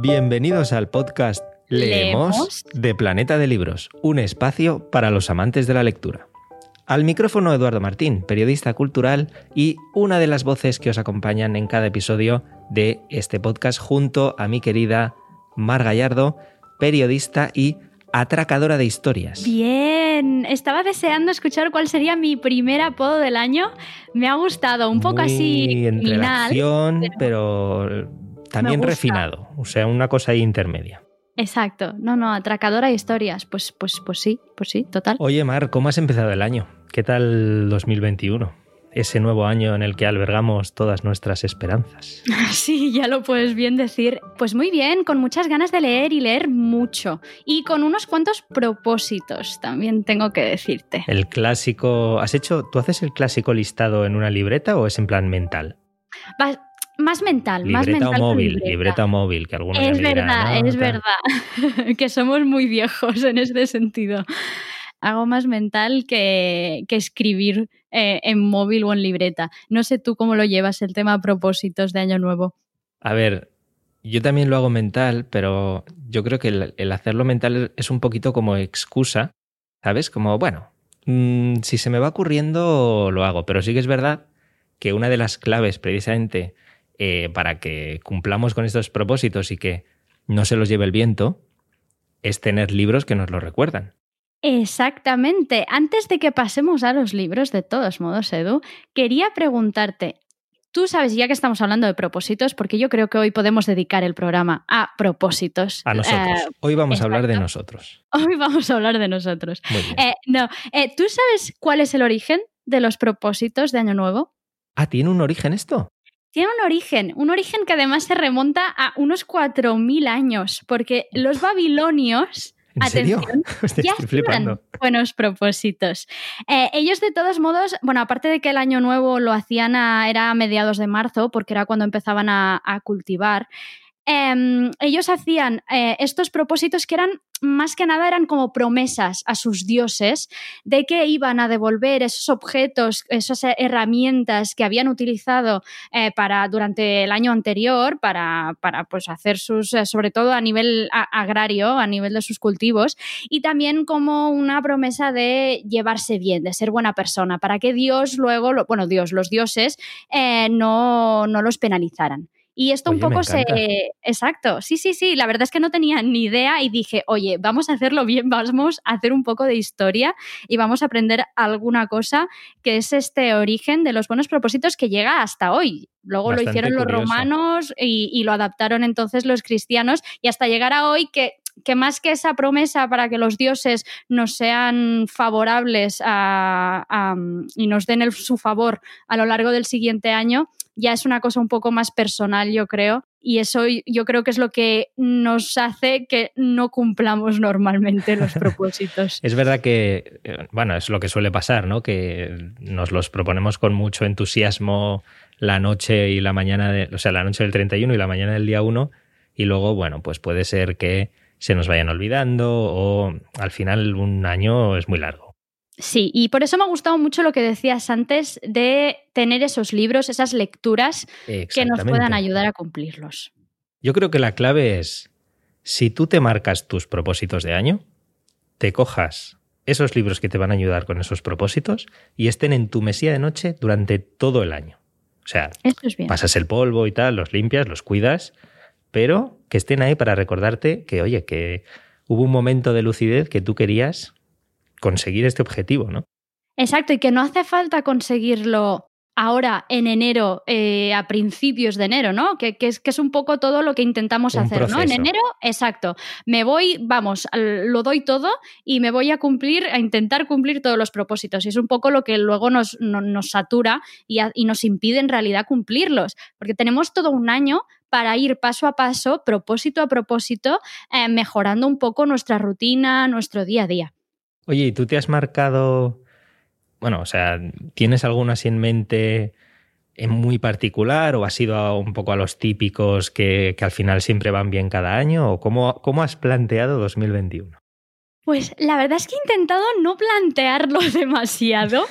Bienvenidos al podcast Leemos, Leemos. de Planeta de Libros, un espacio para los amantes de la lectura. Al micrófono Eduardo Martín, periodista cultural y una de las voces que os acompañan en cada episodio de este podcast junto a mi querida Mar Gallardo, periodista y atracadora de historias. Bien, estaba deseando escuchar cuál sería mi primer apodo del año. Me ha gustado, un poco Muy así pero- pero también refinado, o sea, una cosa ahí intermedia. Exacto, no, no, atracadora de historias. Pues, pues, pues sí, pues sí, total. Oye, Mar, ¿cómo has empezado el año? ¿Qué tal 2021? Ese nuevo año en el que albergamos todas nuestras esperanzas. Sí, ya lo puedes bien decir. Pues muy bien, con muchas ganas de leer y leer mucho. Y con unos cuantos propósitos, también tengo que decirte. El clásico. ¿Has hecho. ¿Tú haces el clásico listado en una libreta o es en plan mental? Más mental, más Libreta mental. o que móvil, libreta. móvil, que algunos Es dirán, verdad, "No, es tal". verdad. que somos muy viejos en este sentido. Hago más mental que, que escribir eh, en móvil o en libreta. No sé tú cómo lo llevas el tema propósitos de Año Nuevo. A ver, yo también lo hago mental, pero yo creo que el, el hacerlo mental es un poquito como excusa, ¿sabes? Como, bueno, mm, si se me va ocurriendo, lo hago, pero sí que es verdad que una de las claves precisamente eh, para que cumplamos con estos propósitos y que no se los lleve el viento es tener libros que nos lo recuerdan. Exactamente. Antes de que pasemos a los libros, de todos modos, Edu, quería preguntarte, tú sabes, ya que estamos hablando de propósitos, porque yo creo que hoy podemos dedicar el programa a propósitos. A nosotros. Eh, Hoy vamos a hablar de nosotros. hoy vamos a hablar de nosotros. Muy bien. Eh, no, eh, ¿tú sabes cuál es el origen de los propósitos de Año Nuevo? Ah, ¿tiene un origen esto? Tiene un origen, un origen que además se remonta a unos 4.000 años, porque los babilonios, ¿En serio? atención, Estoy ya hacían buenos propósitos. Eh, ellos de todos modos, bueno, aparte de que el Año Nuevo lo hacían a, era a mediados de marzo, porque era cuando empezaban a, a cultivar, em, ellos hacían eh, estos propósitos que eran, más que nada, eran como promesas a sus dioses de que iban a devolver esos objetos, esas herramientas que habían utilizado eh, para, durante el año anterior para, para pues, hacer sus, eh, sobre todo a nivel agrario, a nivel de sus cultivos, y también como una promesa de llevarse bien, de ser buena persona, para que Dios luego, bueno, Dios, los dioses, no, no los penalizaran. Y esto un Oye, poco se... Exacto, sí, sí, sí, la verdad es que no tenía ni idea y dije, oye, vamos a hacerlo bien, vamos a hacer un poco de historia y vamos a aprender alguna cosa que es este origen de los buenos propósitos que llega hasta hoy. Luego Bastante lo hicieron los curioso. romanos y, y lo adaptaron entonces los cristianos y hasta llegar a hoy que que más que esa promesa para que los dioses nos sean favorables a- a- y nos den el- su favor a lo largo del siguiente año, ya es una cosa un poco más personal, yo creo. Y eso yo creo que es lo que nos hace que no cumplamos normalmente los propósitos. Es verdad que, bueno, es lo que suele pasar, ¿no? Que nos los proponemos con mucho entusiasmo la noche y la mañana, de, o sea, la noche del 31 y la mañana del día 1, y luego, bueno, pues puede ser que se nos vayan olvidando o al final un año es muy largo. Sí, y por eso me ha gustado mucho lo que decías antes de tener esos libros, esas lecturas que nos puedan ayudar a cumplirlos. Yo creo que la clave es, si tú te marcas tus propósitos de año, te cojas esos libros que te van a ayudar con esos propósitos y estén en tu mesía de noche durante todo el año. O sea, es pasas el polvo y tal, los limpias, los cuidas, pero que estén ahí para recordarte que, oye, que hubo un momento de lucidez que tú querías conseguir este objetivo, ¿no? Exacto, y que no hace falta conseguirlo ahora en enero, eh, a principios de enero, ¿no? Que, que es, que es un poco todo lo que intentamos Un hacer, ¿no? En enero, exacto. Me voy, vamos, lo doy todo y me voy a cumplir, a intentar cumplir todos los propósitos. Y es un poco lo que luego nos, no- nos satura y, a- y nos impide en realidad cumplirlos. Porque tenemos todo un año para ir paso a paso, propósito a propósito, eh, mejorando un poco nuestra rutina, nuestro día a día. Oye, ¿y tú te has marcado, bueno, o sea, ¿tienes alguno así en mente en muy particular o has ido un poco a los típicos que, que al final siempre van bien cada año? ¿O cómo, cómo has planteado 2021? Pues la verdad es que he intentado no plantearlo demasiado,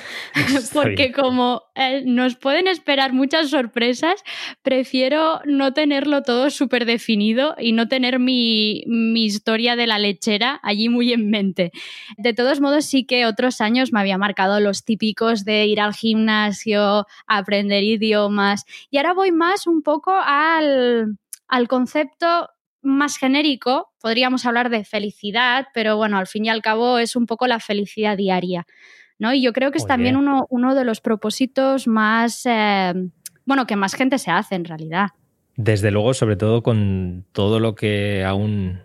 porque como eh, nos pueden esperar muchas sorpresas, prefiero no tenerlo todo súper definido y no tener mi, mi, historia de la lechera allí muy en mente. De todos modos, sí que otros años me había marcado los típicos de ir al gimnasio, aprender idiomas, y ahora voy más un poco al, al concepto más genérico, podríamos hablar de felicidad, pero bueno, al fin y al cabo es un poco la felicidad diaria. ¿no? Y yo creo que es también uno, uno, de los propósitos más, eh, bueno, que más gente se hace en realidad. Desde luego, sobre todo con todo lo que aún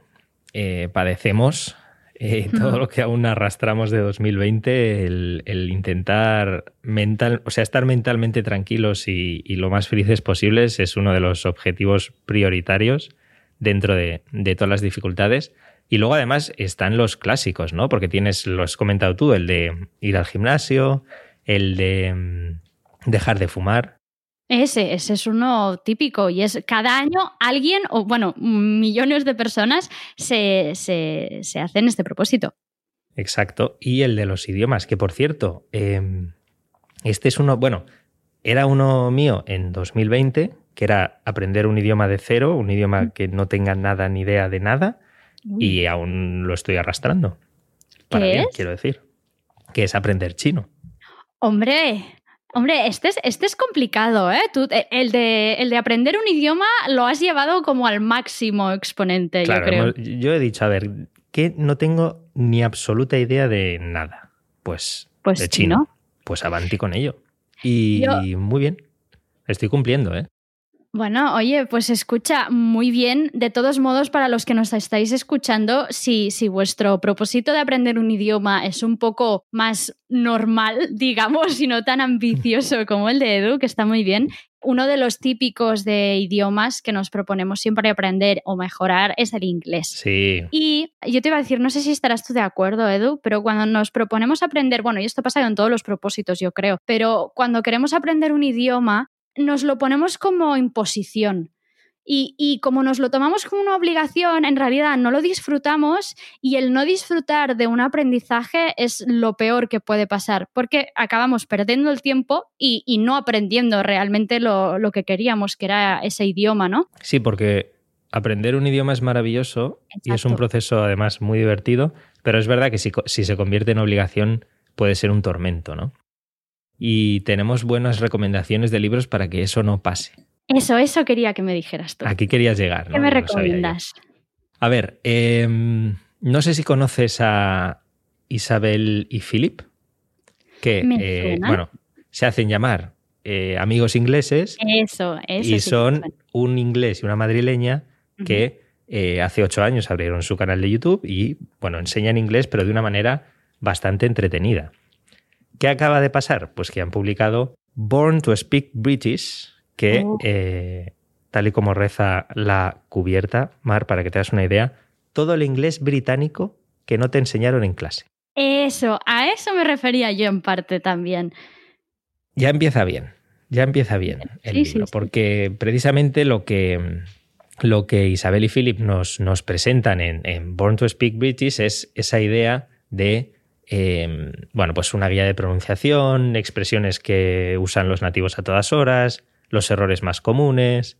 eh, padecemos, eh, todo lo que aún arrastramos de 2020, el, intentar mental, o sea, estar mentalmente tranquilos y, y, lo más felices posibles es uno de los objetivos prioritarios dentro de, todas las dificultades. Y luego además están los clásicos, ¿no? Porque tienes, lo has comentado tú, el de ir al gimnasio, el de mm, dejar de fumar. Ese, ese es uno típico y es cada año alguien, o bueno, millones de personas se, hacen este propósito. Exacto. Y el de los idiomas, que por cierto, em, este es uno, bueno, era uno mío en 2020, que era aprender un idioma de cero, un idioma que no tenga nada ni idea de nada, y aún lo estoy arrastrando. Para bien, quiero decir. Que es aprender chino. Hombre, Hombre, este es, este es complicado, ¿eh? Tú, eh, el, de, el de aprender un idioma lo has llevado como al máximo exponente, yo creo. Yo he dicho, a ver, que no tengo ni absoluta idea de nada. Pues, pues de chino. Pues avanti con ello. Y muy bien. Estoy cumpliendo, ¿eh? Bueno, oye, pues escucha muy bien. De todos modos, para los que nos estáis escuchando, si, si vuestro propósito de aprender un idioma es un poco más normal, digamos, y no tan ambicioso como el de Edu, que está muy bien, uno de los típicos de idiomas que nos proponemos siempre aprender o mejorar es el inglés. Sí. Y yo te iba a decir, no sé si estarás tú de acuerdo, Edu, pero cuando nos proponemos aprender, bueno, y esto pasa en todos los propósitos, yo creo, pero cuando queremos aprender un idioma, nos lo ponemos como imposición. Y, como nos lo tomamos como una obligación, en realidad no lo disfrutamos y el no disfrutar de un aprendizaje es lo peor que puede pasar, porque acabamos perdiendo el tiempo y, no aprendiendo realmente lo, que queríamos, que era ese idioma, ¿no? Sí, porque aprender un idioma es maravilloso y es un proceso además muy divertido, pero es verdad que si, si se convierte en obligación puede ser un tormento, ¿no? Y tenemos buenas recomendaciones de libros para que eso no pase. Eso, eso quería que me dijeras tú. Aquí querías llegar. ¿Qué me recomiendas? a ver, em, no sé si conoces a Isabel y Philip, que, eh, bueno, se hacen llamar eh, amigos ingleses. Eso, eso. Y son un inglés y una madrileña que eh, hace ocho años abrieron su canal de YouTube y, bueno, enseñan inglés, pero de una manera bastante entretenida. ¿Qué acaba de pasar? Pues que han publicado Born to Speak British, que, oh. eh, tal y como reza la cubierta, Mar, para que te das una idea, todo el inglés británico que no te enseñaron en clase. Eso, a eso me refería yo en parte también. Ya empieza bien, ya empieza bien el libro, porque precisamente lo que, lo que Isabel y Philip nos, nos presentan en, en Born to Speak British es esa idea de Em, bueno, pues una guía de pronunciación, expresiones que usan los nativos a todas horas, los errores más comunes,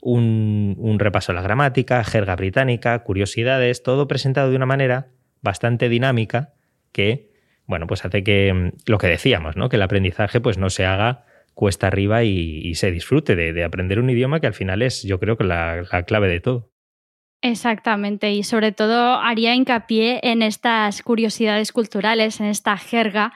un, repaso a la gramática, jerga británica, curiosidades, todo presentado de una manera bastante dinámica que, bueno, pues hace que em, lo que decíamos, ¿no? Que el aprendizaje pues no se haga cuesta arriba y, se disfrute de, aprender un idioma que al final es, yo creo que la clave de todo. Exactamente, y sobre todo haría hincapié en estas curiosidades culturales, en esta jerga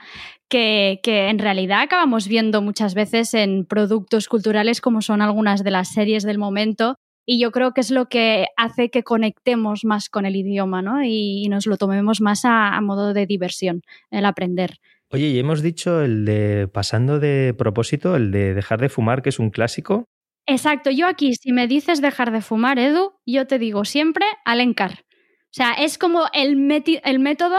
que, en realidad acabamos viendo muchas veces en productos culturales como son algunas de las series del momento. Y yo creo que es lo que hace que conectemos más con el idioma ¿no? y, nos lo tomemos más a, modo de diversión, el aprender. Oye, y hemos dicho el de, pasando de propósito, el de dejar de fumar, que es un clásico. Exacto, yo aquí, si me dices dejar de fumar, Edu, yo te digo siempre alencar. O sea, es como el, el método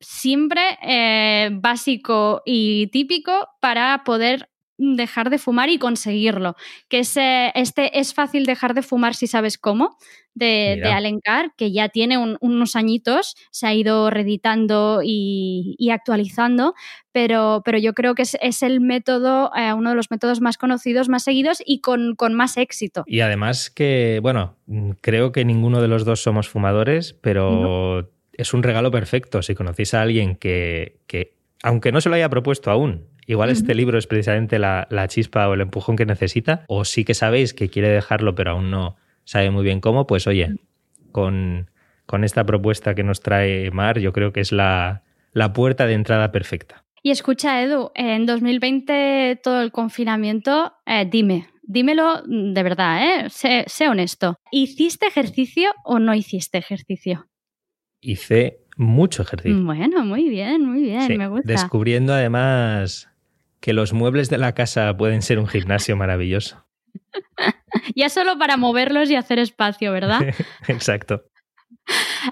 siempre eh, básico y típico para poder dejar de fumar y conseguirlo. Que es, este es fácil dejar de fumar si sabes cómo, de, de Alencar, que ya tiene unos añitos, se ha ido reeditando y, actualizando, pero, pero, yo creo que es, el método, eh, uno de los métodos más conocidos, más seguidos y con, más éxito. Y además que, bueno, creo que ninguno de los dos somos fumadores, pero es un regalo perfecto si conocéis a alguien que, que, aunque no se lo haya propuesto aún, Igual este libro es precisamente la, chispa o el empujón que necesita, o sí que sabéis que quiere dejarlo pero aún no sabe muy bien cómo, pues oye, con, con esta propuesta que nos trae Mar, yo creo que es la, puerta de entrada perfecta. Y escucha, Edu, en 2020 todo el confinamiento, eh, dime, dímelo de verdad, ¿eh? sé, honesto. ¿Hiciste ejercicio o no hiciste ejercicio? Hice mucho ejercicio. Bueno, muy bien, muy bien, me gusta. Descubriendo además que los muebles de la casa pueden ser un gimnasio maravilloso. ya solo para moverlos y hacer espacio, ¿verdad? Exacto.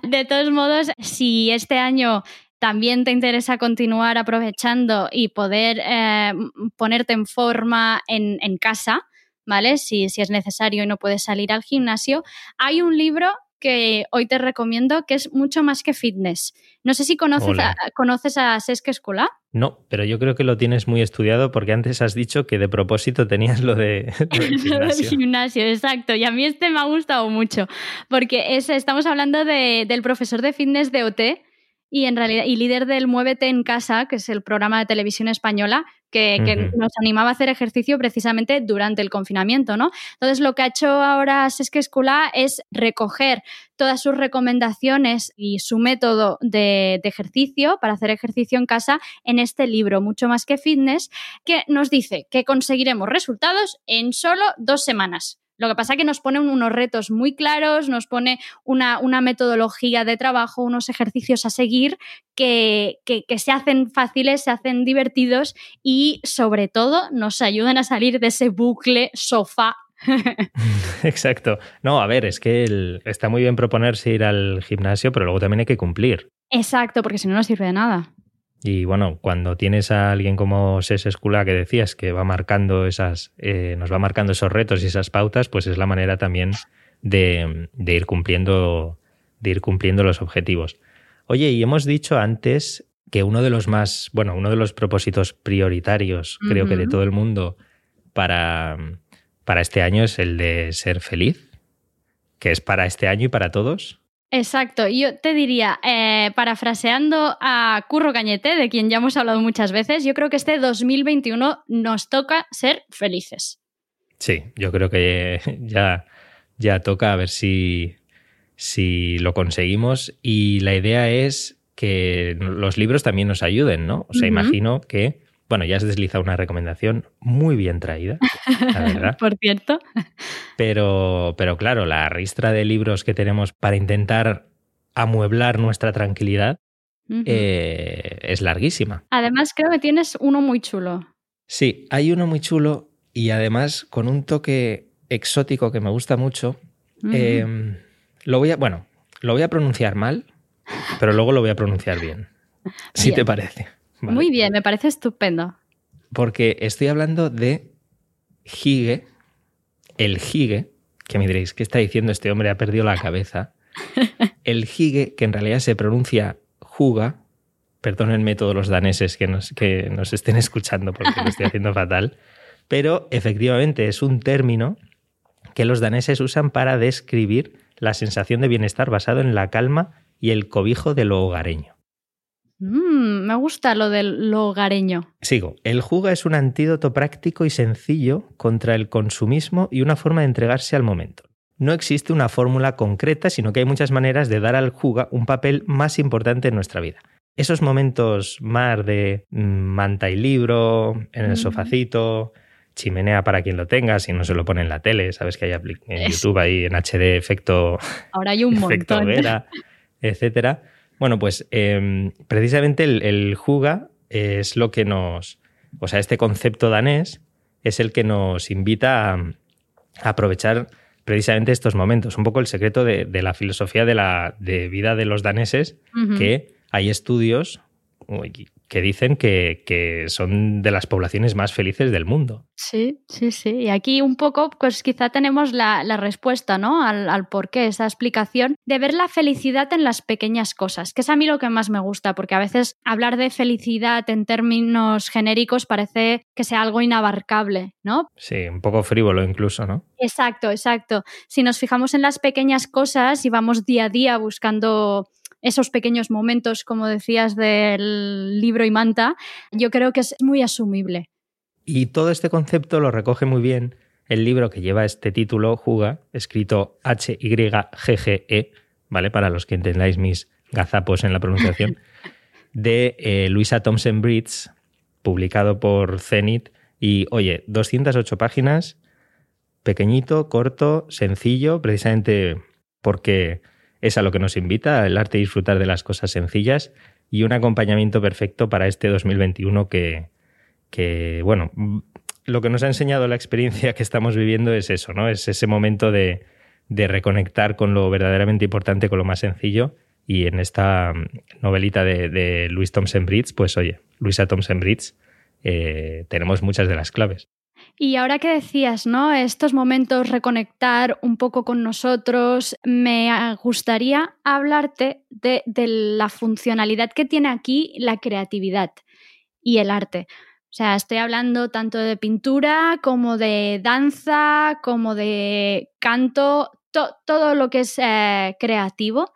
De todos modos, si este año también te interesa continuar aprovechando y poder eh, ponerte en forma en, en casa, ¿vale? Si, si, es necesario y no puedes salir al gimnasio, hay un libro que hoy te recomiendo, que es mucho más que fitness. No sé si conoces, a, conoces a Sesc Escolar. No, pero yo creo que lo tienes muy estudiado porque antes has dicho que de propósito tenías lo, de, del gimnasio. gimnasio, exacto. Y a mí este me ha gustado mucho porque es, estamos hablando del profesor de fitness de OT y en realidad y líder del Muévete en casa, que es el programa de televisión española que, nos animaba a hacer ejercicio precisamente durante el confinamiento, ¿no? Entonces lo que ha hecho ahora Sesque Escola es recoger todas sus recomendaciones y su método de, de, ejercicio para hacer ejercicio en casa en este libro, mucho más que fitness, que nos dice que conseguiremos resultados en solo dos semanas. Lo que pasa es que nos pone unos retos muy claros, nos pone una, metodología de trabajo, unos ejercicios a seguir que, se hacen fáciles, se hacen divertidos y sobre todo nos ayudan a salir de ese bucle sofá Exacto. No, a ver, es que está muy bien proponerse ir al gimnasio, pero luego también hay que cumplir. Exacto, porque si no, no sirve de nada. Y bueno, cuando tienes a alguien como Ses Escula que decías que va marcando esas, eh, nos va marcando esos retos y esas pautas, pues es la manera también de, ir cumpliendo, de ir cumpliendo los objetivos. Oye, y hemos dicho antes que uno de los más, bueno, uno de los propósitos prioritarios, creo que de todo el mundo, para, para este año es el de ser feliz, que es para este año y para todos. Exacto, yo te diría, eh, parafraseando a Curro Cañete, de quien ya hemos hablado muchas veces, yo creo que este 2021 nos toca ser felices. Sí, yo creo que ya, ya toca a ver si, si lo conseguimos y la idea es que los libros también nos ayuden, ¿no? O sea, imagino que bueno, ya has deslizado una recomendación muy bien traída, la verdad. Por cierto. Pero, pero claro, la ristra de libros que tenemos para intentar amueblar nuestra tranquilidad eh, es larguísima. Además, creo que tienes uno muy chulo. Sí, hay uno muy chulo y además con un toque exótico que me gusta mucho. Em, lo voy a, bueno, lo voy a pronunciar mal, pero luego lo voy a pronunciar bien. Si te parece. Muy bien, me parece estupendo. Porque estoy hablando de Hige, el Hige, que me diréis, ¿qué está diciendo este hombre? Ha perdido la cabeza. El Hige, que en realidad se pronuncia Juga, perdónenme todos los daneses que nos, que nos estén escuchando porque lo estoy haciendo fatal, pero efectivamente es un término que los daneses usan para describir la sensación de bienestar basado en la calma y el cobijo de lo hogareño. Mm, me gusta lo del hogareño. Sigo. El juga es un antídoto práctico y sencillo contra el consumismo y una forma de entregarse al momento. No existe una fórmula concreta, sino que hay muchas maneras de dar al juga un papel más importante en nuestra vida. Esos momentos más de mm, manta y libro, en el sofacito, chimenea para quien lo tenga, si no se lo pone en la tele, sabes que hay en YouTube ahí en HD efecto. Ahora hay un efecto Vera, etcétera bueno, pues em, precisamente el, Juga es lo que nos, o sea, este concepto danés es el que nos invita a, aprovechar precisamente estos momentos. Un poco el secreto de, la filosofía de la de vida de los daneses, que hay estudios que dicen que, son de las poblaciones más felices del mundo. Sí, sí, sí. Y aquí un poco, pues quizá tenemos la, respuesta, ¿no? Al, al por qué, esa explicación de ver la felicidad en las pequeñas cosas, que es a mí lo que más me gusta, porque a veces hablar de felicidad en términos genéricos parece que sea algo inabarcable, ¿no? Sí, un poco frívolo incluso, ¿no? Exacto, exacto. Si nos fijamos en las pequeñas cosas y vamos día a día buscando esos pequeños momentos, como decías, del libro y manta, yo creo que es muy asumible. Y todo este concepto lo recoge muy bien el libro que lleva este título, Juga, escrito H-Y-G-G-E, ¿vale? Para los que entendáis mis gazapos en la pronunciación, de eh, Luisa Thompson Bridge, publicado por Zenit. Y oye, 208 páginas, pequeñito, corto, sencillo, precisamente porque es a lo que nos invita, el arte y disfrutar de las cosas sencillas y un acompañamiento perfecto para este 2021 que, que, bueno, lo que nos ha enseñado la experiencia que estamos viviendo es eso, ¿no? Es ese momento de, reconectar con lo verdaderamente importante, con lo más sencillo. Y en esta novelita de, de Luis Thompson Bridge, pues oye, Luisa Thompson Bridge, eh, tenemos muchas de las claves. Y ahora que decías, ¿no? Estos momentos, reconectar un poco con nosotros, me gustaría hablarte de, la funcionalidad que tiene aquí la creatividad y el arte. O sea, estoy hablando tanto de pintura como de danza, como de canto, todo lo que es eh, creativo,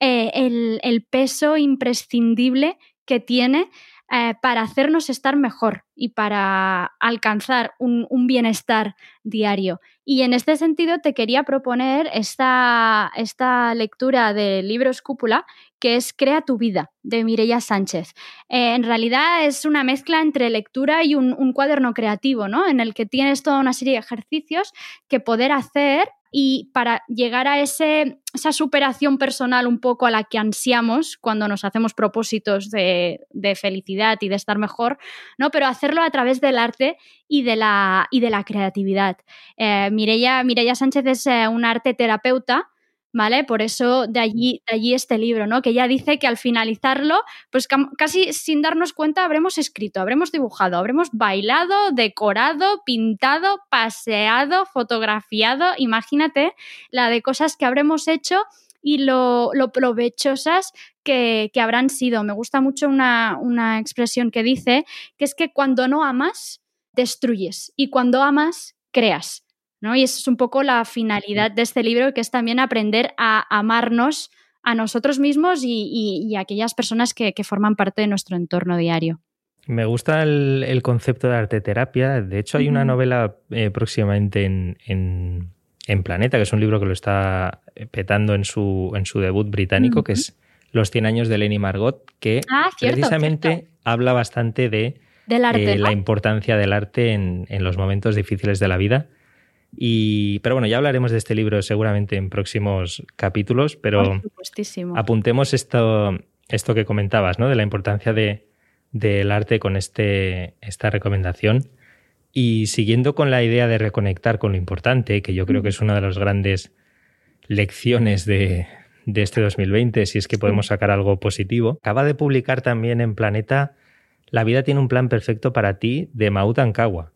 eh, el, peso imprescindible que tiene eh, para hacernos estar mejor y para alcanzar un, bienestar diario. Y en este sentido te quería proponer esta, esta lectura del libro Escúpula, que es Crea tu vida, de Mireia Sánchez. Eh, en realidad es una mezcla entre lectura y un, un cuaderno creativo, ¿no? En el que tienes toda una serie de ejercicios que poder hacer y para llegar a ese, esa superación personal un poco a la que ansiamos cuando nos hacemos propósitos de, felicidad y de estar mejor, ¿no? pero hacerlo a través del arte y de la, y de la creatividad. Eh, Sánchez es eh, una arte terapeuta ¿vale? Por eso de allí, de allí este libro, ¿no? Que ella dice que al finalizarlo, pues casi sin darnos cuenta habremos escrito, habremos dibujado, habremos bailado, decorado, pintado, paseado, fotografiado, imagínate la de cosas que habremos hecho y lo, provechosas que, habrán sido. Me gusta mucho una, una expresión que dice que es que cuando no amas, destruyes y cuando amas, creas. Y esa es un poco la finalidad de este libro, que es también aprender a amarnos a nosotros mismos y, a aquellas personas que, forman parte de nuestro entorno diario. Me gusta el, concepto de arte terapia. De hecho, hay una novela eh, próximamente en, Planeta, que es un libro que lo está petando en su, en su debut británico, que es Los 100 años de Lenny Margot, que ah, precisamente habla bastante de eh, la importancia del arte en, en, los momentos difíciles de la vida y, pero bueno, ya hablaremos de este libro seguramente en próximos capítulos, pero apuntemos esto, esto que comentabas, ¿no? De la importancia de, del arte con este, esta recomendación. Y siguiendo con la idea de reconectar con lo importante, que yo creo que es una de las grandes lecciones de, de este 2020, si es que podemos sacar algo positivo, acaba de publicar también en Planeta La vida tiene un plan perfecto para ti de Maud Ankawa.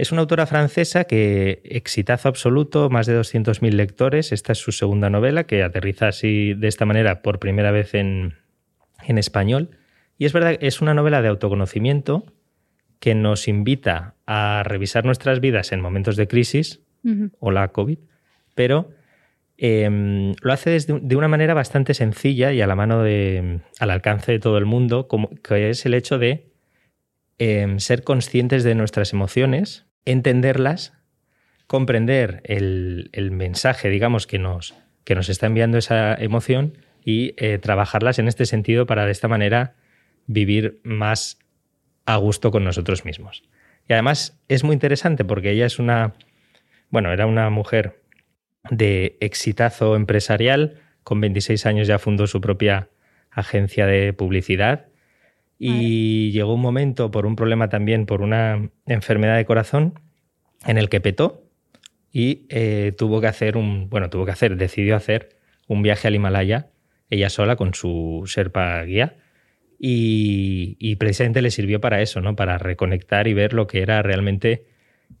Es una autora francesa que, exitazo absoluto, más de 200.000 lectores. Esta es su segunda novela, que aterriza así de esta manera por primera vez en, español. Y es verdad, es una novela de autoconocimiento que nos invita a revisar nuestras vidas en momentos de crisis o la COVID, pero em, lo hace de una manera bastante sencilla y a la mano de, al alcance de todo el mundo, como, que es el hecho de em, ser conscientes de nuestras emociones, entenderlas, comprender el, mensaje, digamos, que nos, que nos está enviando esa emoción y eh, trabajarlas en este sentido para de esta manera vivir más a gusto con nosotros mismos. Y además es muy interesante porque ella es una, bueno, era una mujer de exitazo empresarial, con 26 años ya fundó su propia agencia de publicidad y llegó un momento por un problema también, por una enfermedad de corazón, en el que petó y eh, tuvo que hacer un, bueno, tuvo que hacer, decidió hacer un viaje al Himalaya, ella sola con su Serpa guía, y, y, precisamente le sirvió para eso, ¿no? Para reconectar y ver lo que era realmente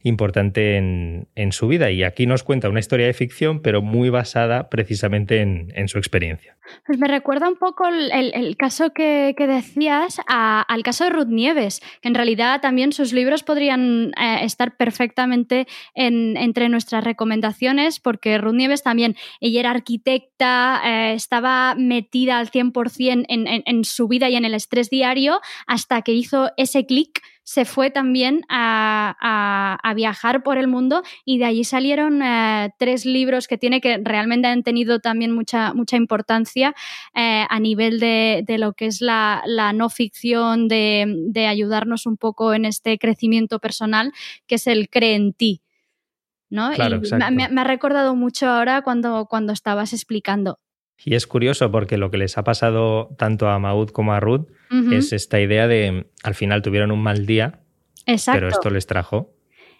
importante en, en, su vida. Y aquí nos cuenta una historia de ficción, pero muy basada precisamente en, en su experiencia. Pues me recuerda un poco el, el, caso que, que decías al caso de Ruth Nieves, que en realidad también sus libros podrían eh, estar perfectamente en, entre nuestras recomendaciones, porque Ruth Nieves también, ella era arquitecta, eh, estaba metida al 100% en, en, en su vida y en el estrés diario hasta que hizo ese clic se fue también a, a, a, viajar por el mundo y de allí salieron eh, tres libros que tiene que realmente han tenido también mucha, mucha importancia eh, a nivel de, de, lo que es la, la no ficción, de, de, ayudarnos un poco en este crecimiento personal, que es el cree en ti. ¿no? Claro, y me, me, ha recordado mucho ahora cuando, cuando estabas explicando. Y es curioso porque lo que les ha pasado tanto a Maud como a Ruth uh -huh. es esta idea de al final tuvieron un mal día, Exacto. pero esto les trajo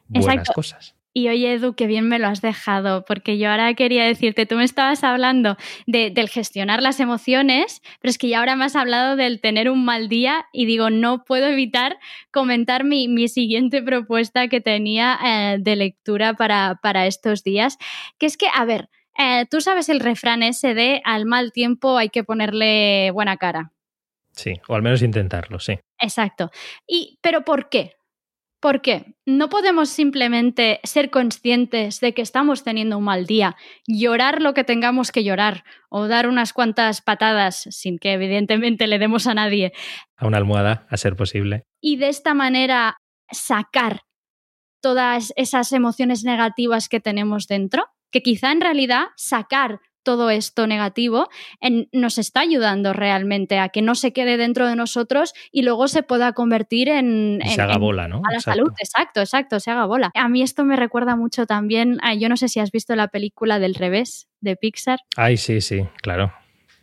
buenas Exacto. cosas. Y oye, Edu, qué bien me lo has dejado, porque yo ahora quería decirte, tú me estabas hablando de, del gestionar las emociones, pero es que ya ahora me has hablado del tener un mal día y digo, no puedo evitar comentar mi, mi siguiente propuesta que tenía eh, de lectura para, para estos días, que es que, a ver, eh, tú sabes el refrán ese de al mal tiempo hay que ponerle buena cara. Sí, o al menos intentarlo, sí. Exacto. Y, ¿Pero por qué? ¿Por qué? No podemos simplemente ser conscientes de que estamos teniendo un mal día, llorar lo que tengamos que llorar o dar unas cuantas patadas sin que evidentemente le demos a nadie. A una almohada, a ser posible. Y de esta manera sacar todas esas emociones negativas que tenemos dentro, que quizá en realidad sacar todo esto negativo en, nos está ayudando realmente a que no se quede dentro de nosotros y luego se pueda convertir en... Y en se haga bola, ¿no? A la exacto. salud, exacto, exacto, se haga bola. A mí esto me recuerda mucho también, a, yo no sé si has visto la película del revés de Pixar. Ay, sí, sí, claro.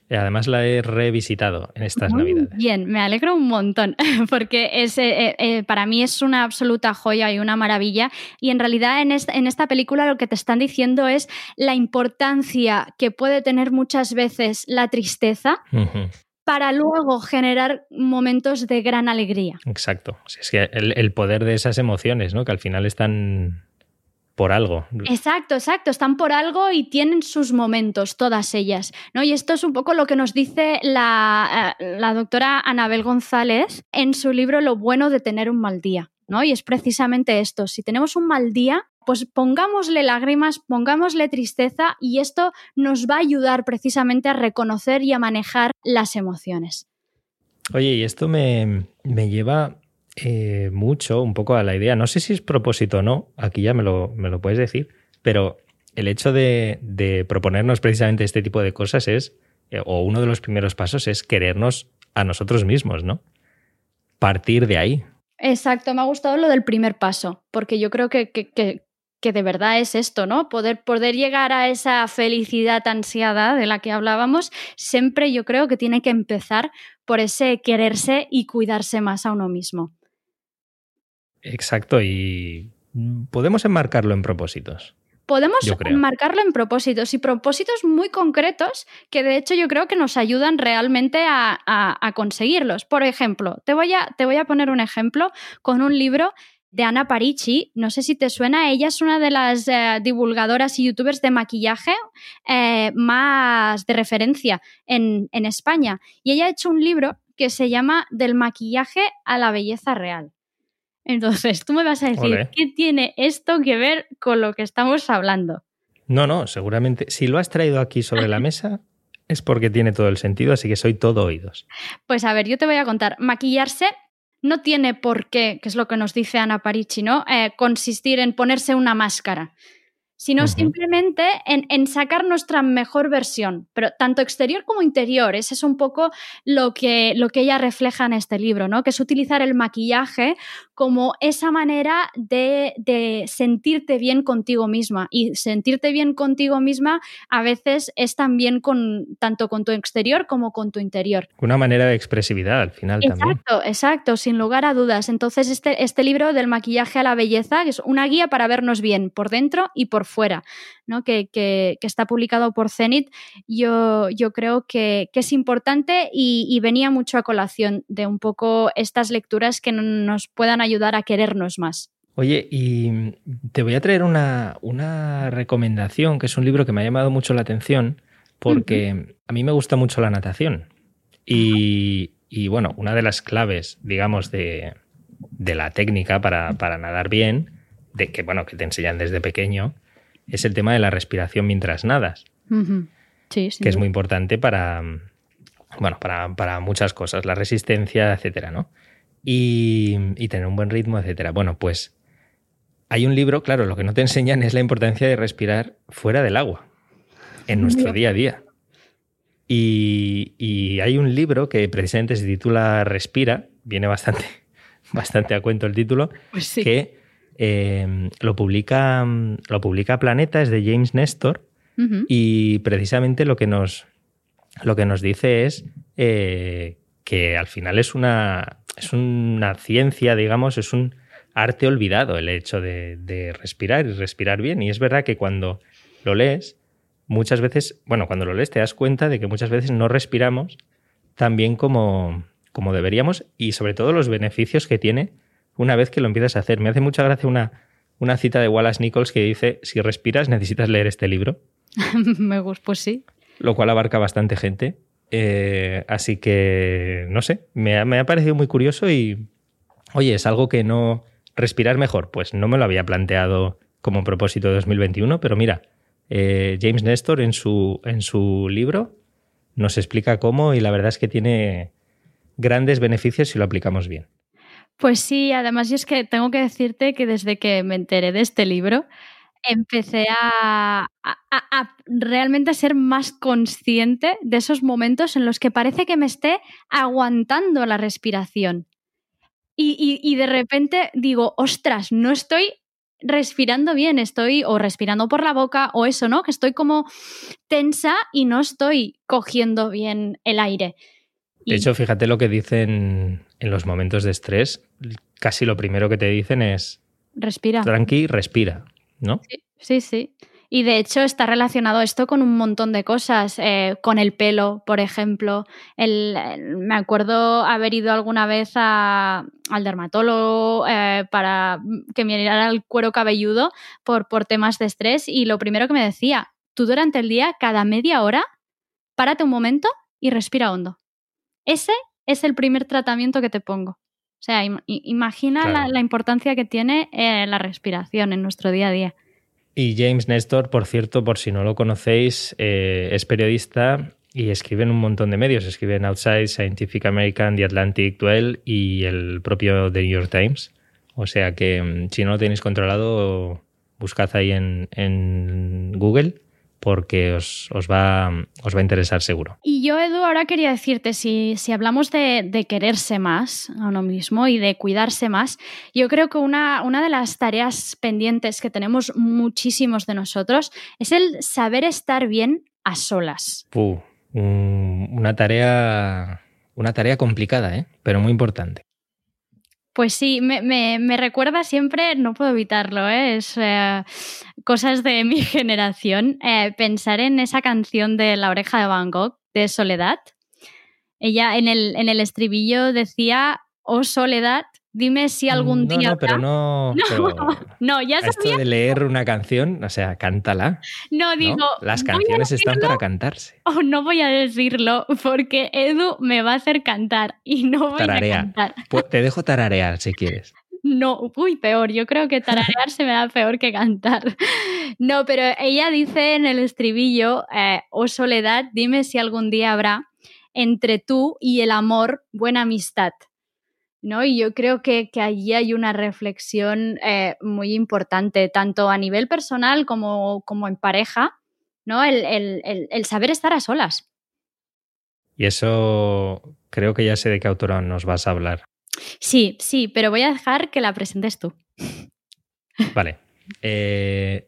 Y además la he revisitado en estas Muy navidades. Bien, me alegro un montón, porque es, eh, eh, para mí es una absoluta joya y una maravilla. Y en realidad en esta, en esta película lo que te están diciendo es la importancia que puede tener muchas veces la tristeza. Uh -huh para luego generar momentos de gran alegría. Exacto. Es que el, el, poder de esas emociones, ¿no? Que al final están por algo. Exacto, exacto, están por algo y tienen sus momentos, todas ellas. ¿no? Y esto es un poco lo que nos dice la, eh, la doctora Anabel González en su libro Lo bueno de tener un mal día. ¿no? Y es precisamente esto, si tenemos un mal día, pues pongámosle lágrimas, pongámosle tristeza y esto nos va a ayudar precisamente a reconocer y a manejar las emociones. Oye, y esto me, me lleva eh, mucho un poco a la idea, no sé si es propósito o no, aquí ya me lo, me lo puedes decir, pero el hecho de, proponernos precisamente este tipo de cosas es, eh, o uno de los primeros pasos es querernos a nosotros mismos, ¿no? Partir de ahí. Exacto, me ha gustado lo del primer paso, porque yo creo que, que, que que de verdad es esto, ¿no? Poder, poder llegar a esa felicidad ansiada de la que hablábamos, siempre yo creo que tiene que empezar por ese quererse y cuidarse más a uno mismo. Exacto, y podemos enmarcarlo en propósitos. Podemos enmarcarlo en propósitos y propósitos muy concretos que de hecho yo creo que nos ayudan realmente a, a, a conseguirlos. Por ejemplo, te voy, a, te voy a poner un ejemplo con un libro de Ana Parici, no sé si te suena, ella es una de las eh, divulgadoras y youtubers de maquillaje eh, más de referencia en, en, España. Y ella ha hecho un libro que se llama Del maquillaje a la belleza real. Entonces, tú me vas a decir, Olé. ¿qué tiene esto que ver con lo que estamos hablando? No, no, seguramente. Si lo has traído aquí sobre la mesa, es porque tiene todo el sentido, así que soy todo oídos. Pues a ver, yo te voy a contar. Maquillarse no tiene por qué, que es lo que nos dice Ana Parici, ¿no? Eh, consistir en ponerse una máscara, sino uh -huh. simplemente en, en, sacar nuestra mejor versión, pero tanto exterior como interior. Ese es un poco lo que, lo que ella refleja en este libro, ¿no? Que es utilizar el maquillaje como esa manera de, de sentirte bien contigo misma. Y sentirte bien contigo misma a veces es también con, tanto con tu exterior como con tu interior. Una manera de expresividad al final exacto, también. Exacto, exacto, sin lugar a dudas. Entonces, este, este libro del maquillaje a la belleza es una guía para vernos bien por dentro y por fuera, ¿no? que, está publicado por Zenit, yo, yo creo que, es importante y, venía mucho a colación de un poco estas lecturas que nos puedan ayudar a querernos más. Oye, y te voy a traer una, una recomendación, que es un libro que me ha llamado mucho la atención, porque a mí me gusta mucho la natación. Y, y bueno, una de las claves, digamos, de, de la técnica para, para, nadar bien, de que bueno, que te enseñan desde pequeño, es el tema de la respiración mientras nadas. sí, que es muy importante para, bueno, para, para, muchas cosas, la resistencia, etcétera, ¿no? Y, y, tener un buen ritmo, etcétera. Bueno, pues hay un libro, claro, lo que no te enseñan es la importancia de respirar fuera del agua, en nuestro día a día. Y, hay un libro que precisamente se titula Respira, viene bastante, bastante a cuento el título, pues que em, lo, publica, lo publica Planeta, es de James Nestor, y precisamente lo que nos, lo que nos dice es eh, que al final es una, es una ciencia, digamos, es un arte olvidado el hecho de, de respirar y respirar bien. Y es verdad que cuando lo lees, muchas veces, bueno, cuando lo lees te das cuenta de que muchas veces no respiramos tan bien como, como deberíamos y sobre todo los beneficios que tiene una vez que lo empiezas a hacer. Me hace mucha gracia una, una cita de Wallace Nichols que dice, si respiras necesitas leer este libro. Me gusta, pues sí. Lo cual abarca bastante gente. Eh, así que, no sé, me me ha parecido muy curioso y, oye, es algo que no... Respirar mejor, pues no me lo había planteado como propósito de 2021, pero mira, eh, James Nestor en su, en su libro nos explica cómo y la verdad es que tiene grandes beneficios si lo aplicamos bien. Pues sí, además es que tengo que decirte que desde que me enteré de este libro, empecé a, realmente a ser más consciente de esos momentos en los que parece que me esté aguantando la respiración. y, de repente digo, ostras, no estoy respirando bien, estoy o respirando por la boca o eso, ¿no? Que estoy como tensa y no estoy cogiendo bien el aire. De hecho, fíjate lo que dicen en los momentos de estrés. Casi lo primero que te dicen es... Respira. Tranqui, respira, ¿no? Sí, sí. sí. Y de hecho está relacionado esto con un montón de cosas, eh, con el pelo, por ejemplo. me acuerdo haber ido alguna vez al dermatólogo eh, para que me mirara el cuero cabelludo por, por temas de estrés y lo primero que me decía, tú durante el día, cada media hora, párate un momento y respira hondo. Ese es el primer tratamiento que te pongo. O sea, imagina la, importancia que tiene eh, la respiración en nuestro día a día. Y James Nestor, por cierto, por si no lo conocéis, eh, es periodista y escribe en un montón de medios. Escribe en Outside, Scientific American, The Atlantic 12 y el propio The New York Times. O sea que mm, si no lo tenéis controlado, buscad ahí en, en Google porque os, va, os, va, a interesar seguro. Y yo, Edu, ahora quería decirte, si, si hablamos de, quererse más a uno mismo y de cuidarse más, yo creo que una, una de las tareas pendientes que tenemos muchísimos de nosotros es el saber estar bien a solas. una tarea, una tarea complicada, ¿eh? pero muy importante. Pues sí, me, recuerda siempre, no puedo evitarlo, ¿eh? es eh, cosas de mi generación, eh, pensar en esa canción de La oreja de Van Gogh, de Soledad. Ella en el, en el estribillo decía, oh Soledad, Dime si algún no, día. No, pero no. No, ya sabía. Esto de leer una canción, o sea, cántala. No, digo. Las canciones están para cantarse. No voy a decirlo porque Edu me va a hacer cantar y no voy a cantar. Pues te dejo tararear si quieres. No, uy, peor. Yo creo que tararear se me da peor que cantar. No, pero ella dice en el estribillo: eh, Oh soledad, dime si algún día habrá entre tú y el amor buena amistad. ¿No? Y yo creo que, allí hay una reflexión eh, muy importante, tanto a nivel personal como, como en pareja, ¿no? El, saber estar a solas. Y eso creo que ya sé de qué autora nos vas a hablar. Sí, sí, pero voy a dejar que la presentes tú. Vale. Eh,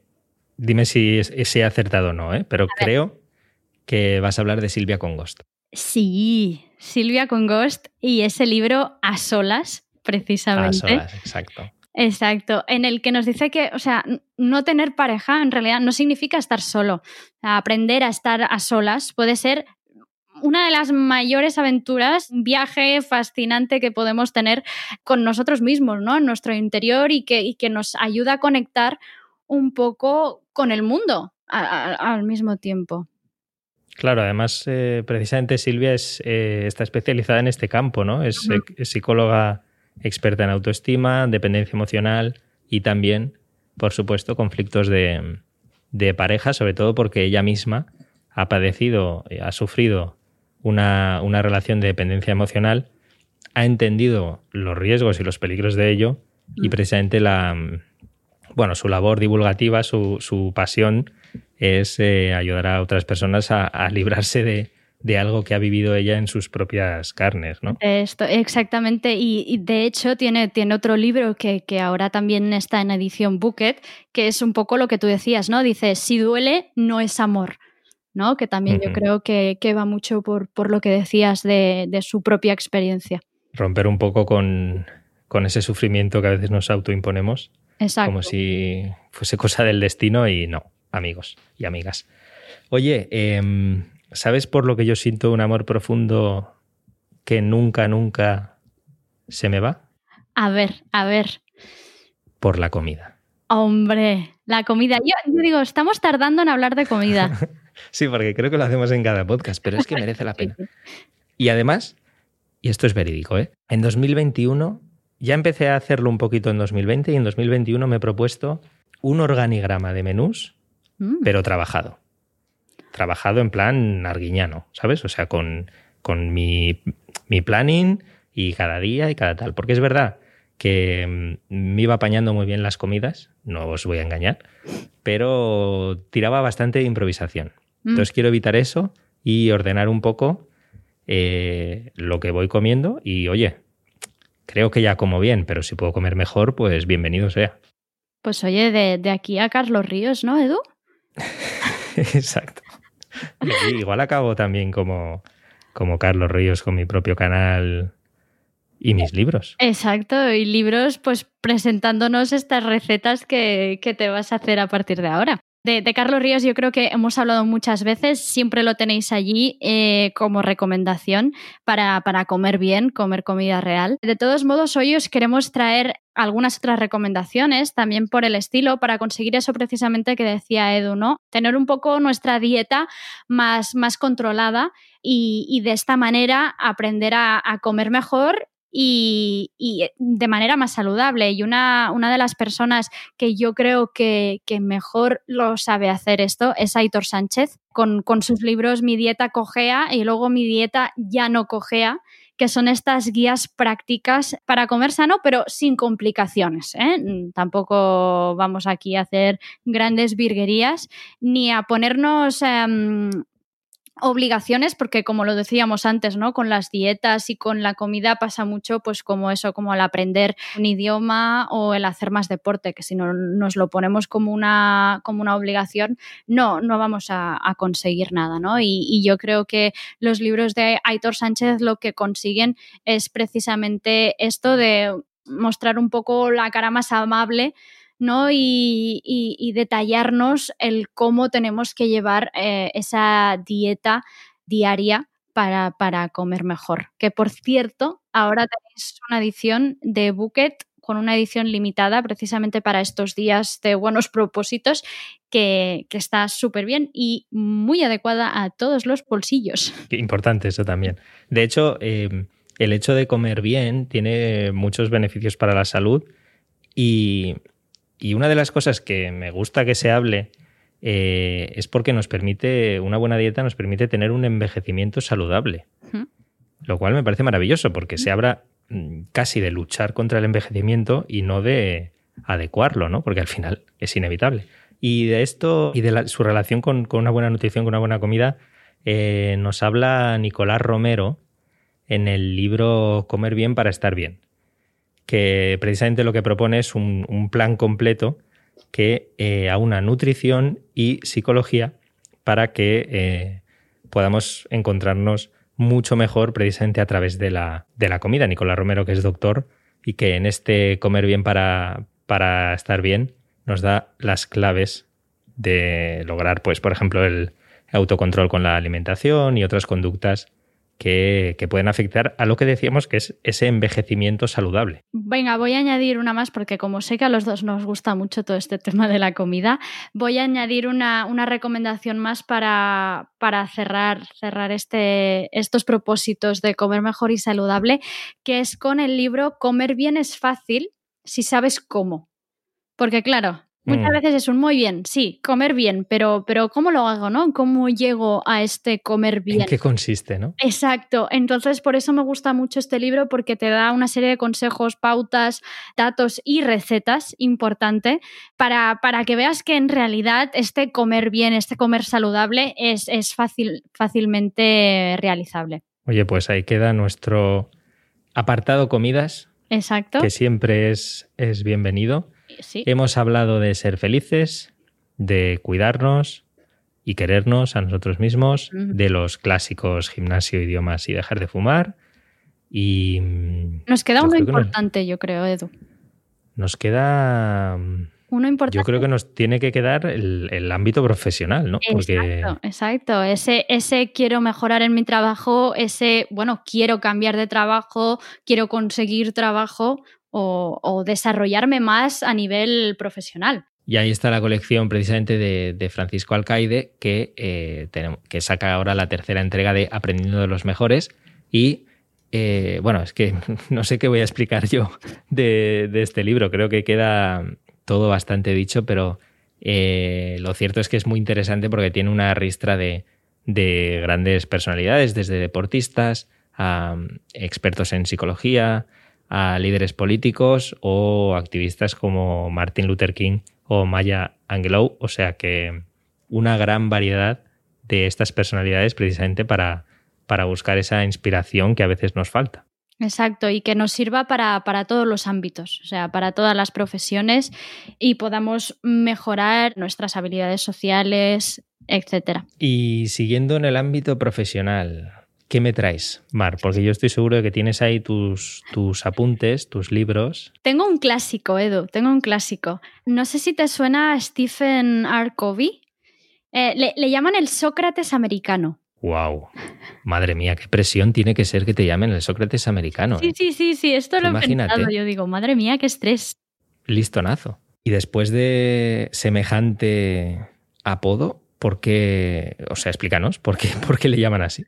dime si, si, he acertado o no, ¿eh? pero creo que vas a hablar de Silvia Congost. Sí, Silvia con Ghost y ese libro A Solas, precisamente. A Solas, exacto. Exacto, en el que nos dice que, o sea, no tener pareja en realidad no significa estar solo. aprender a estar a solas puede ser una de las mayores aventuras, un viaje fascinante que podemos tener con nosotros mismos, ¿no? En nuestro interior y que, que nos ayuda a conectar un poco con el mundo al mismo tiempo. Claro, además, eh, precisamente Silvia es, eh, está especializada en este campo, ¿no? Es, psicóloga experta en autoestima, dependencia emocional y también, por supuesto, conflictos de, de pareja, sobre todo porque ella misma ha padecido, ha sufrido una, una relación de dependencia emocional, ha entendido los riesgos y los peligros de ello y precisamente la, bueno, su labor divulgativa, su, su pasión es eh, ayudar a otras personas a, librarse de, de, algo que ha vivido ella en sus propias carnes, ¿no? Esto, exactamente, y, de hecho tiene, tiene otro libro que, que, ahora también está en edición Bucket, que es un poco lo que tú decías, ¿no? Dice, si duele, no es amor. ¿no? Que también yo creo que, que, va mucho por, por lo que decías de, de, su propia experiencia. Romper un poco con, con, ese sufrimiento que a veces nos autoimponemos. Exacto. Como si fuese cosa del destino y no, amigos y amigas. Oye, em, ¿sabes por lo que yo siento un amor profundo que nunca, nunca se me va? A ver, a ver. Por la comida. Hombre, la comida. Yo, digo, estamos tardando en hablar de comida. sí, porque creo que lo hacemos en cada podcast, pero es que merece la pena. Y además, y esto es verídico, ¿eh? en 2021 ya empecé a hacerlo un poquito en 2020 y en 2021 me he propuesto un organigrama de menús Mm. pero trabajado. Trabajado en plan arguiñano, ¿sabes? O sea, con, con mi, mi planning y cada día y cada tal. Porque es verdad que mm, me iba apañando muy bien las comidas, no os voy a engañar, pero tiraba bastante de improvisación. Mm. Entonces quiero evitar eso y ordenar un poco eh, lo que voy comiendo y oye, creo que ya como bien, pero si puedo comer mejor, pues bienvenido sea. Pues oye, de, de aquí a Carlos Ríos, ¿no, Edu? Exacto. igual acabo también como, como Carlos Ríos con mi propio canal y mis libros. Exacto, y libros pues presentándonos estas recetas que, que te vas a hacer a partir de ahora. De, Carlos Ríos yo creo que hemos hablado muchas veces, siempre lo tenéis allí eh, como recomendación para, para, comer bien, comer comida real. De todos modos, hoy os queremos traer algunas otras recomendaciones también por el estilo para conseguir eso precisamente que decía Edu, ¿no? Tener un poco nuestra dieta más, más controlada y, de esta manera aprender a, a comer mejor y, de manera más saludable. Y una, una, de las personas que yo creo que, mejor lo sabe hacer esto es Aitor Sánchez, con, con, sus libros Mi dieta cojea y luego Mi dieta ya no cojea que son estas guías prácticas para comer sano, pero sin complicaciones. ¿eh? Tampoco vamos aquí a hacer grandes virguerías ni a ponernos em, obligaciones, porque como lo decíamos antes, ¿no? Con las dietas y con la comida pasa mucho, pues como eso, como el aprender un idioma o el hacer más deporte, que si no nos lo ponemos como una, como una obligación, no, no vamos a, conseguir nada, ¿no? Y, y, yo creo que los libros de Aitor Sánchez lo que consiguen es precisamente esto de mostrar un poco la cara más amable ¿no? Y, detallarnos el cómo tenemos que llevar eh, esa dieta diaria para, para, comer mejor. Que por cierto, ahora tenéis una edición de Bucket con una edición limitada precisamente para estos días de buenos propósitos que, está súper bien y muy adecuada a todos los bolsillos. Qué importante eso también. De hecho, em, el hecho de comer bien tiene muchos beneficios para la salud y, y una de las cosas que me gusta que se hable eh, es porque nos permite, una buena dieta nos permite tener un envejecimiento saludable. Lo cual me parece maravilloso porque se habla mm, casi de luchar contra el envejecimiento y no de adecuarlo, ¿no? Porque al final es inevitable. Y de esto y de su relación con, una buena nutrición, con una buena comida, eh, nos habla Nicolás Romero en el libro Comer bien para estar bien que precisamente lo que propone es un, plan completo que eh, aúna nutrición y psicología para que eh, podamos encontrarnos mucho mejor precisamente a través de la, de la comida. Nicolás Romero, que es doctor y que en este comer bien para, para estar bien nos da las claves de lograr, pues, por ejemplo, el autocontrol con la alimentación y otras conductas que, pueden afectar a lo que decíamos que es ese envejecimiento saludable. Venga, voy a añadir una más porque como sé que a los dos nos gusta mucho todo este tema de la comida, voy a añadir una, recomendación más para, para cerrar, cerrar este, estos propósitos de comer mejor y saludable, que es con el libro Comer bien es fácil si sabes cómo. Porque claro, Muchas mm. veces es un muy bien, sí, comer bien, pero, pero ¿cómo lo hago, no? ¿Cómo llego a este comer bien? ¿En qué consiste, no? Exacto. Entonces, por eso me gusta mucho este libro, porque te da una serie de consejos, pautas, datos y recetas importante para, para que veas que en realidad este comer bien, este comer saludable es, es fácil, fácilmente realizable. Oye, pues ahí queda nuestro apartado comidas. Exacto. Que siempre es, es bienvenido. Hemos hablado de ser felices, de cuidarnos y querernos a nosotros mismos, de los clásicos gimnasio, idiomas y dejar de fumar. Y mm, nos queda uno importante, yo creo, Edu. Nos queda mm, uno importante. Yo creo que nos tiene que quedar el, ámbito profesional, ¿no? Exacto, exacto. Ese, ese quiero mejorar en mi trabajo, ese, bueno, quiero cambiar de trabajo, quiero conseguir trabajo o, desarrollarme más a nivel profesional. Y ahí está la colección precisamente de, Francisco Alcaide, que, eh, que saca ahora la tercera entrega de Aprendiendo de los Mejores. Y eh, bueno, es que no sé qué voy a explicar yo de, este libro. Creo que queda todo bastante dicho, pero eh, lo cierto es que es muy interesante porque tiene una ristra de, de grandes personalidades, desde deportistas a mm, expertos en psicología, a líderes políticos o activistas como Martin Luther King o Maya Angelou. O sea que una gran variedad de estas personalidades precisamente para, para buscar esa inspiración que a veces nos falta. Exacto, y que nos sirva para, para, todos los ámbitos, o sea, para todas las profesiones y podamos mejorar nuestras habilidades sociales, etc. Y siguiendo en el ámbito profesional, ¿Qué me traes, Mar? Porque yo estoy seguro de que tienes ahí tus, tus apuntes, tus libros. Tengo un clásico, Edu, tengo un clásico. No sé si te suena a Stephen R. Covey. Eh, le, llaman el Sócrates americano. ¡Wow! Madre mía, qué presión tiene que ser que te llamen el Sócrates americano. Sí, ¿eh? sí, sí, sí, esto lo he pensado. Yo digo, madre mía, qué estrés. Listonazo. Y después de semejante apodo, ¿Por qué? O sea, explícanos, ¿por qué, por qué le llaman así?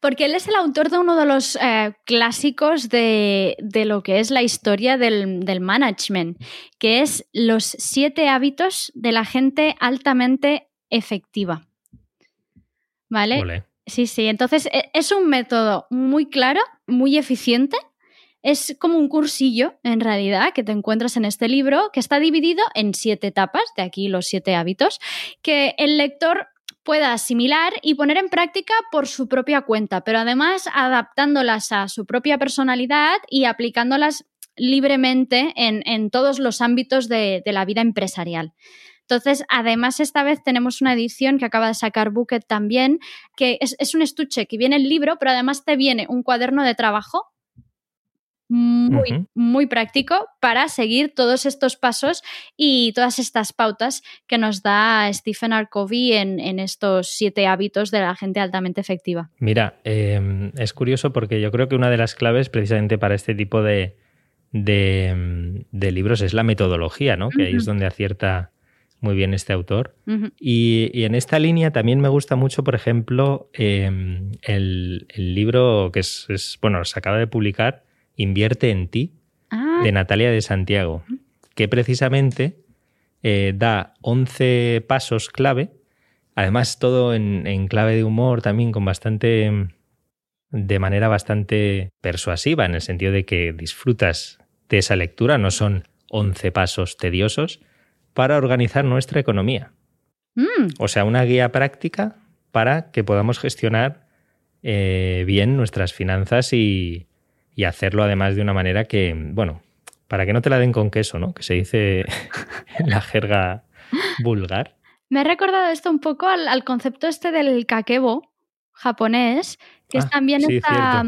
Porque él es el autor de uno de los eh, clásicos de, lo que es la historia del, management, que es los siete hábitos de la gente altamente efectiva. ¿Vale? Sí, sí. Entonces, e, es un método muy claro, muy eficiente es como un cursillo, en realidad, que te encuentras en este libro, que está dividido en siete etapas, de aquí los siete hábitos, que el lector pueda asimilar y poner en práctica por su propia cuenta, pero además adaptándolas a su propia personalidad y aplicándolas libremente en, todos los ámbitos de, la vida empresarial. Entonces, además, esta vez tenemos una edición que acaba de sacar Bucket también, que es, es, un estuche que viene el libro, pero además te viene un cuaderno de trabajo muy, muy práctico para seguir todos estos pasos y todas estas pautas que nos da Stephen R. Covey en, estos siete hábitos de la gente altamente efectiva. Mira, em, es curioso porque yo creo que una de las claves precisamente para este tipo de, de, libros es la metodología, ¿no? Que ahí es donde acierta muy bien este autor. y, en esta línea también me gusta mucho, por ejemplo, em, el, libro que es, bueno, se acaba de publicar, Invierte en ti, ah. de Natalia de Santiago, que precisamente eh, da 11 pasos clave, además todo en, clave de humor, también con bastante, de manera bastante persuasiva, en el sentido de que disfrutas de esa lectura, no son 11 pasos tediosos, para organizar nuestra economía. Mm. O sea, una guía práctica para que podamos gestionar eh, bien nuestras finanzas y, y hacerlo además de una manera que, bueno, para que no te la den con queso, ¿no? Que se dice en la jerga vulgar. Me ha recordado esto un poco al, concepto este del kakebo japonés, que es ah, también esta,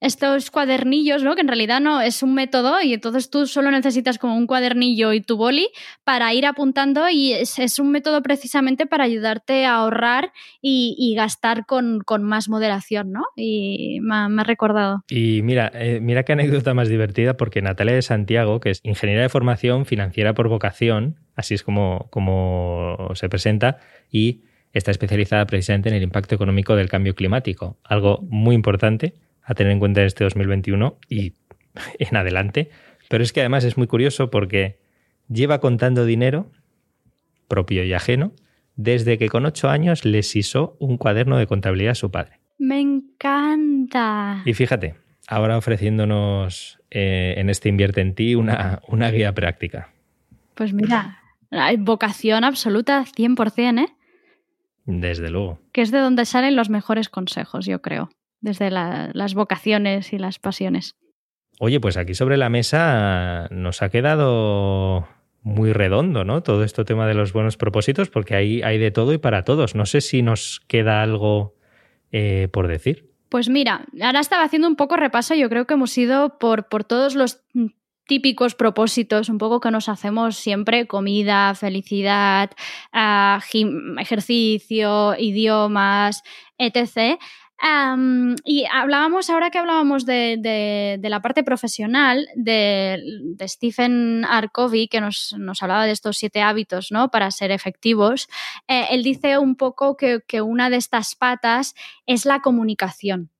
estos cuadernillos, ¿no? Que en realidad no es un método y entonces tú solo necesitas como un cuadernillo y tu boli para ir apuntando y es, un método precisamente para ayudarte a ahorrar y, gastar con, más moderación, ¿no? Y me, ha recordado. Y mira, eh, mira qué anécdota más divertida porque Natalia de Santiago, que es ingeniera de formación financiera por vocación, así es como, como se presenta, y está especializada precisamente en el impacto económico del cambio climático, algo muy importante a tener en cuenta en este 2021 y en adelante. Pero es que además es muy curioso porque lleva contando dinero propio y ajeno desde que con ocho años le sisó un cuaderno de contabilidad a su padre. Me encanta. Y fíjate, ahora ofreciéndonos eh, en este Invierte en ti una, una guía práctica. Pues mira, vocación absoluta 100%, ¿eh? Desde luego. Que es de donde salen los mejores consejos, yo creo desde las vocaciones y las pasiones. Oye, pues aquí sobre la mesa nos ha quedado muy redondo, ¿no? Todo este tema de los buenos propósitos, porque ahí hay de todo y para todos. No sé si nos queda algo eh, por decir. Pues mira, ahora estaba haciendo un poco repaso, yo creo que hemos ido por, por todos los típicos propósitos, un poco que nos hacemos siempre, comida, felicidad, ah, ejercicio, idiomas, etc y hablábamos, ahora que hablábamos de, la parte profesional, de, Stephen R. que nos, hablaba de estos siete hábitos ¿no? para ser efectivos, eh, él dice un poco que, una de estas patas es la comunicación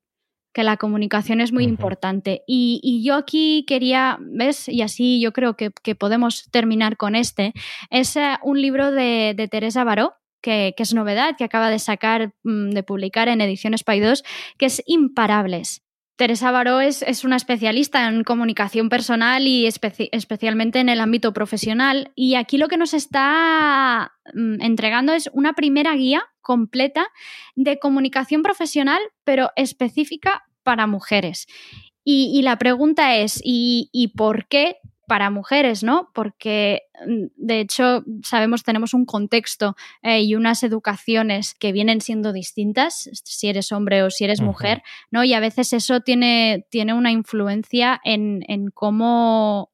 que la comunicación es muy importante. Y, yo aquí quería, ¿ves? Y así yo creo que, podemos terminar con este. Es eh, un libro de, de Teresa Baró, que, es novedad, que acaba de sacar, mm, de publicar en Ediciones Pay 2, que es Imparables. Teresa Baró es, una especialista en comunicación personal y especialmente en el ámbito profesional. Y aquí lo que nos está mm, entregando es una primera guía completa de comunicación profesional, pero específica para mujeres. Y, la pregunta es, ¿y por qué para mujeres, ¿no? Porque mm, de hecho sabemos tenemos un contexto eh, y unas educaciones que vienen siendo distintas, si eres hombre o si eres mujer, ¿no? Y a veces eso tiene, tiene una influencia en, cómo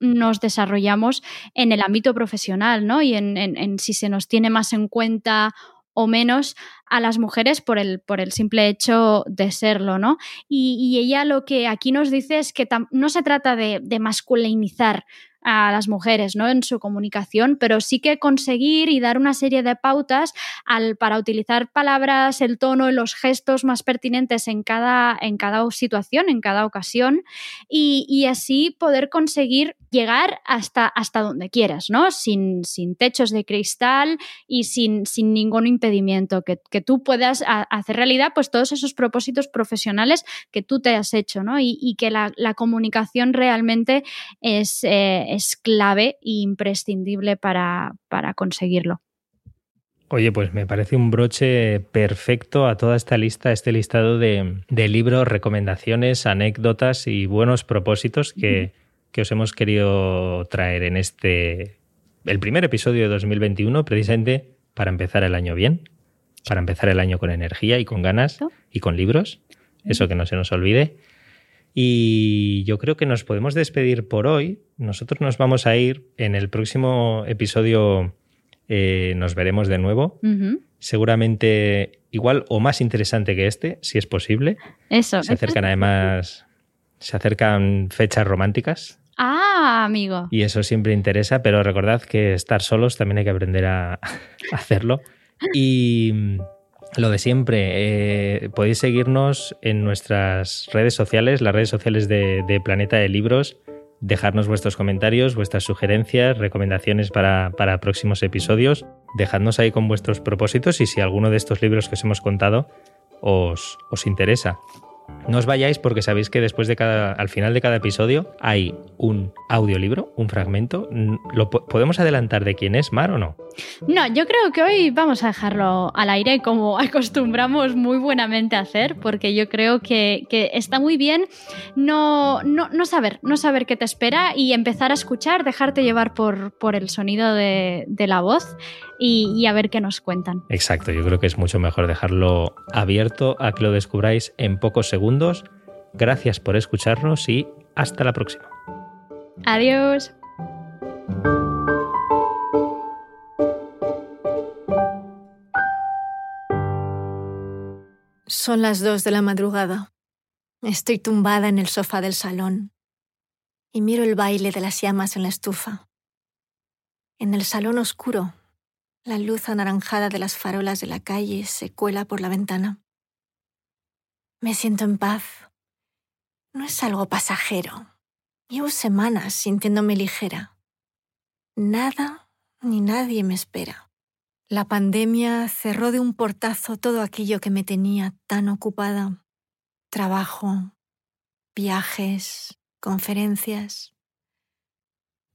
nos desarrollamos en el ámbito profesional, ¿no? Y en, si se nos tiene más en cuenta o menos a las mujeres por el, por el simple hecho de serlo, ¿no? Y, ella lo que aquí nos dice es que no se trata de, de masculinizar a las mujeres ¿no? en su comunicación, pero sí que conseguir y dar una serie de pautas al, para utilizar palabras, el tono y los gestos más pertinentes en cada, en cada situación, en cada ocasión, y, así poder conseguir llegar hasta, hasta donde quieras, ¿no? Sin, sin techos de cristal y sin, sin ningún impedimento, que, tú puedas hacer realidad pues todos esos propósitos profesionales que tú te has hecho, ¿no? Y, que la, comunicación realmente es, eh, es clave e imprescindible para, conseguirlo. Oye, pues me parece un broche perfecto a toda esta lista, este listado de, libros, recomendaciones, anécdotas y buenos propósitos que, que, os hemos querido traer en este, el primer episodio de 2021, precisamente para empezar el año bien, para empezar el año con energía y con ganas y con libros, eso que no se nos olvide. Y yo creo que nos podemos despedir por hoy. Nosotros nos vamos a ir en el próximo episodio. Eh, nos veremos de nuevo. Seguramente igual o más interesante que este, si es posible. Eso. Se acercan además, se acercan fechas románticas. Ah, amigo. Y eso siempre interesa, pero recordad que estar solos también hay que aprender a hacerlo. Y lo de siempre, eh, podéis seguirnos en nuestras redes sociales, las redes sociales de, Planeta de Libros, dejarnos vuestros comentarios, vuestras sugerencias, recomendaciones para, para, próximos episodios, dejadnos ahí con vuestros propósitos y si alguno de estos libros que os hemos contado os, os interesa. No os vayáis porque sabéis que después de cada, al final de cada episodio hay un audiolibro, un fragmento. ¿Lo podemos adelantar de quién es Mar o no? No, yo creo que hoy vamos a dejarlo al aire como acostumbramos muy buenamente a hacer, porque yo creo que, está muy bien no, no, saber, no saber qué te espera y empezar a escuchar, dejarte llevar por, por el sonido de, la voz y, a ver qué nos cuentan. Exacto, yo creo que es mucho mejor dejarlo abierto a que lo descubráis en pocos segundos Gracias por escucharnos y hasta la próxima. Adiós. Son las dos de la madrugada. Estoy tumbada en el sofá del salón y miro el baile de las llamas en la estufa. En el salón oscuro, la luz anaranjada de las farolas de la calle se cuela por la ventana. Me siento en paz. No es algo pasajero. Llevo semanas sintiéndome ligera. Nada ni nadie me espera. La pandemia cerró de un portazo todo aquello que me tenía tan ocupada trabajo, viajes, conferencias.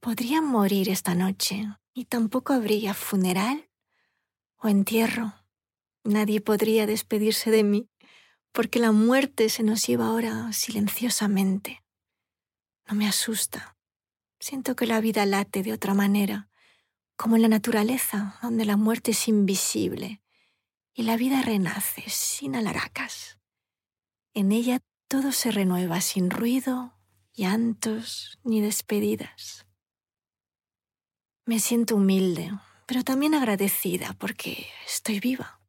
Podría morir esta noche y tampoco habría funeral o entierro. Nadie podría despedirse de mí porque la muerte se nos lleva ahora silenciosamente. No me asusta. Siento que la vida late de otra manera, como en la naturaleza, donde la muerte es invisible y la vida renace sin alaracas. En ella todo se renueva sin ruido, llantos ni despedidas. Me siento humilde, pero también agradecida porque estoy viva.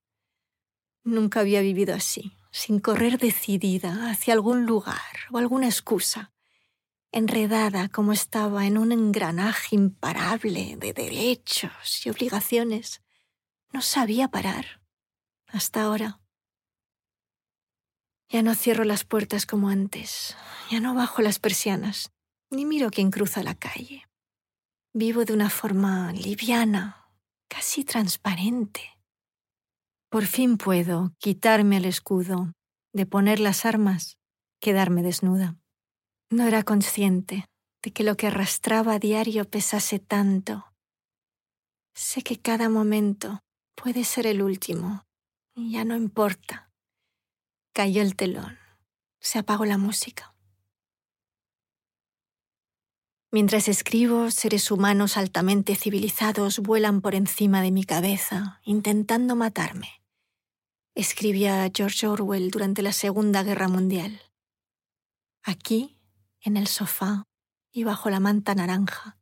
Nunca había vivido así, sin correr decidida hacia algún lugar o alguna excusa, enredada como estaba en un engranaje imparable de derechos y obligaciones. No sabía parar. Hasta ahora. Ya no cierro las puertas como antes, ya no bajo las persianas, ni miro quién cruza la calle. Vivo de una forma liviana, casi transparente. Por fin puedo quitarme el escudo, de poner las armas, quedarme desnuda. No era consciente de que lo que arrastraba a diario pesase tanto. Sé que cada momento puede ser el último, ya no importa. Cayó el telón. Se apagó la música. Mientras escribo, seres humanos altamente civilizados vuelan por encima de mi cabeza, intentando matarme. Escribía George Orwell durante la Segunda Guerra Mundial. Aquí, en el sofá y bajo la manta naranja,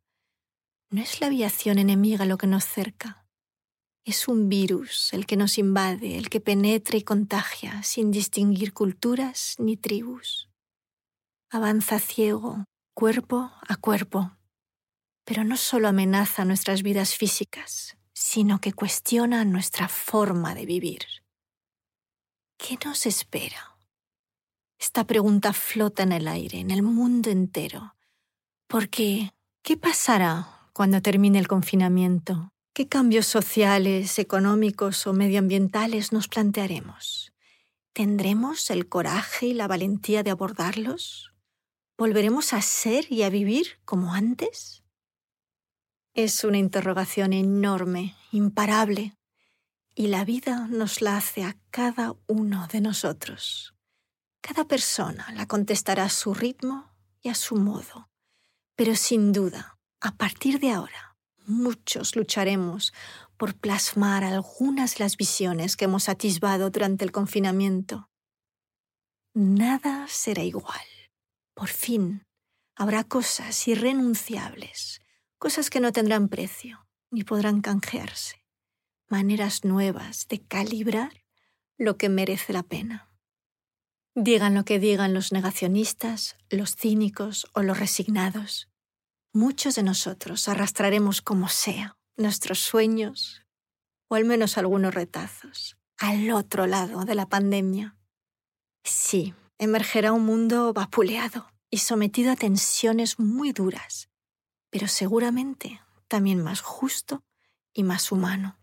no es la aviación enemiga lo que nos cerca, es un virus el que nos invade, el que penetra y contagia sin distinguir culturas ni tribus. Avanza ciego, cuerpo a cuerpo, pero no solo amenaza nuestras vidas físicas, sino que cuestiona nuestra forma de vivir. ¿Qué nos espera? Esta pregunta flota en el aire, en el mundo entero, porque ¿qué pasará cuando termine el confinamiento? ¿Qué cambios sociales, económicos o medioambientales nos plantearemos? ¿Tendremos el coraje y la valentía de abordarlos? ¿Volveremos a ser y a vivir como antes? Es una interrogación enorme, imparable, y la vida nos la hace a cada uno de nosotros. Cada persona la contestará a su ritmo y a su modo, pero sin duda, a partir de ahora, muchos lucharemos por plasmar algunas de las visiones que hemos atisbado durante el confinamiento. Nada será igual. Por fin, habrá cosas irrenunciables, cosas que no tendrán precio ni podrán canjearse, maneras nuevas de calibrar lo que merece la pena. Digan lo que digan los negacionistas, los cínicos o los resignados, muchos de nosotros arrastraremos como sea nuestros sueños o al menos algunos retazos al otro lado de la pandemia. Sí, emergerá un mundo vapuleado y sometido a tensiones muy duras, pero seguramente también más justo y más humano.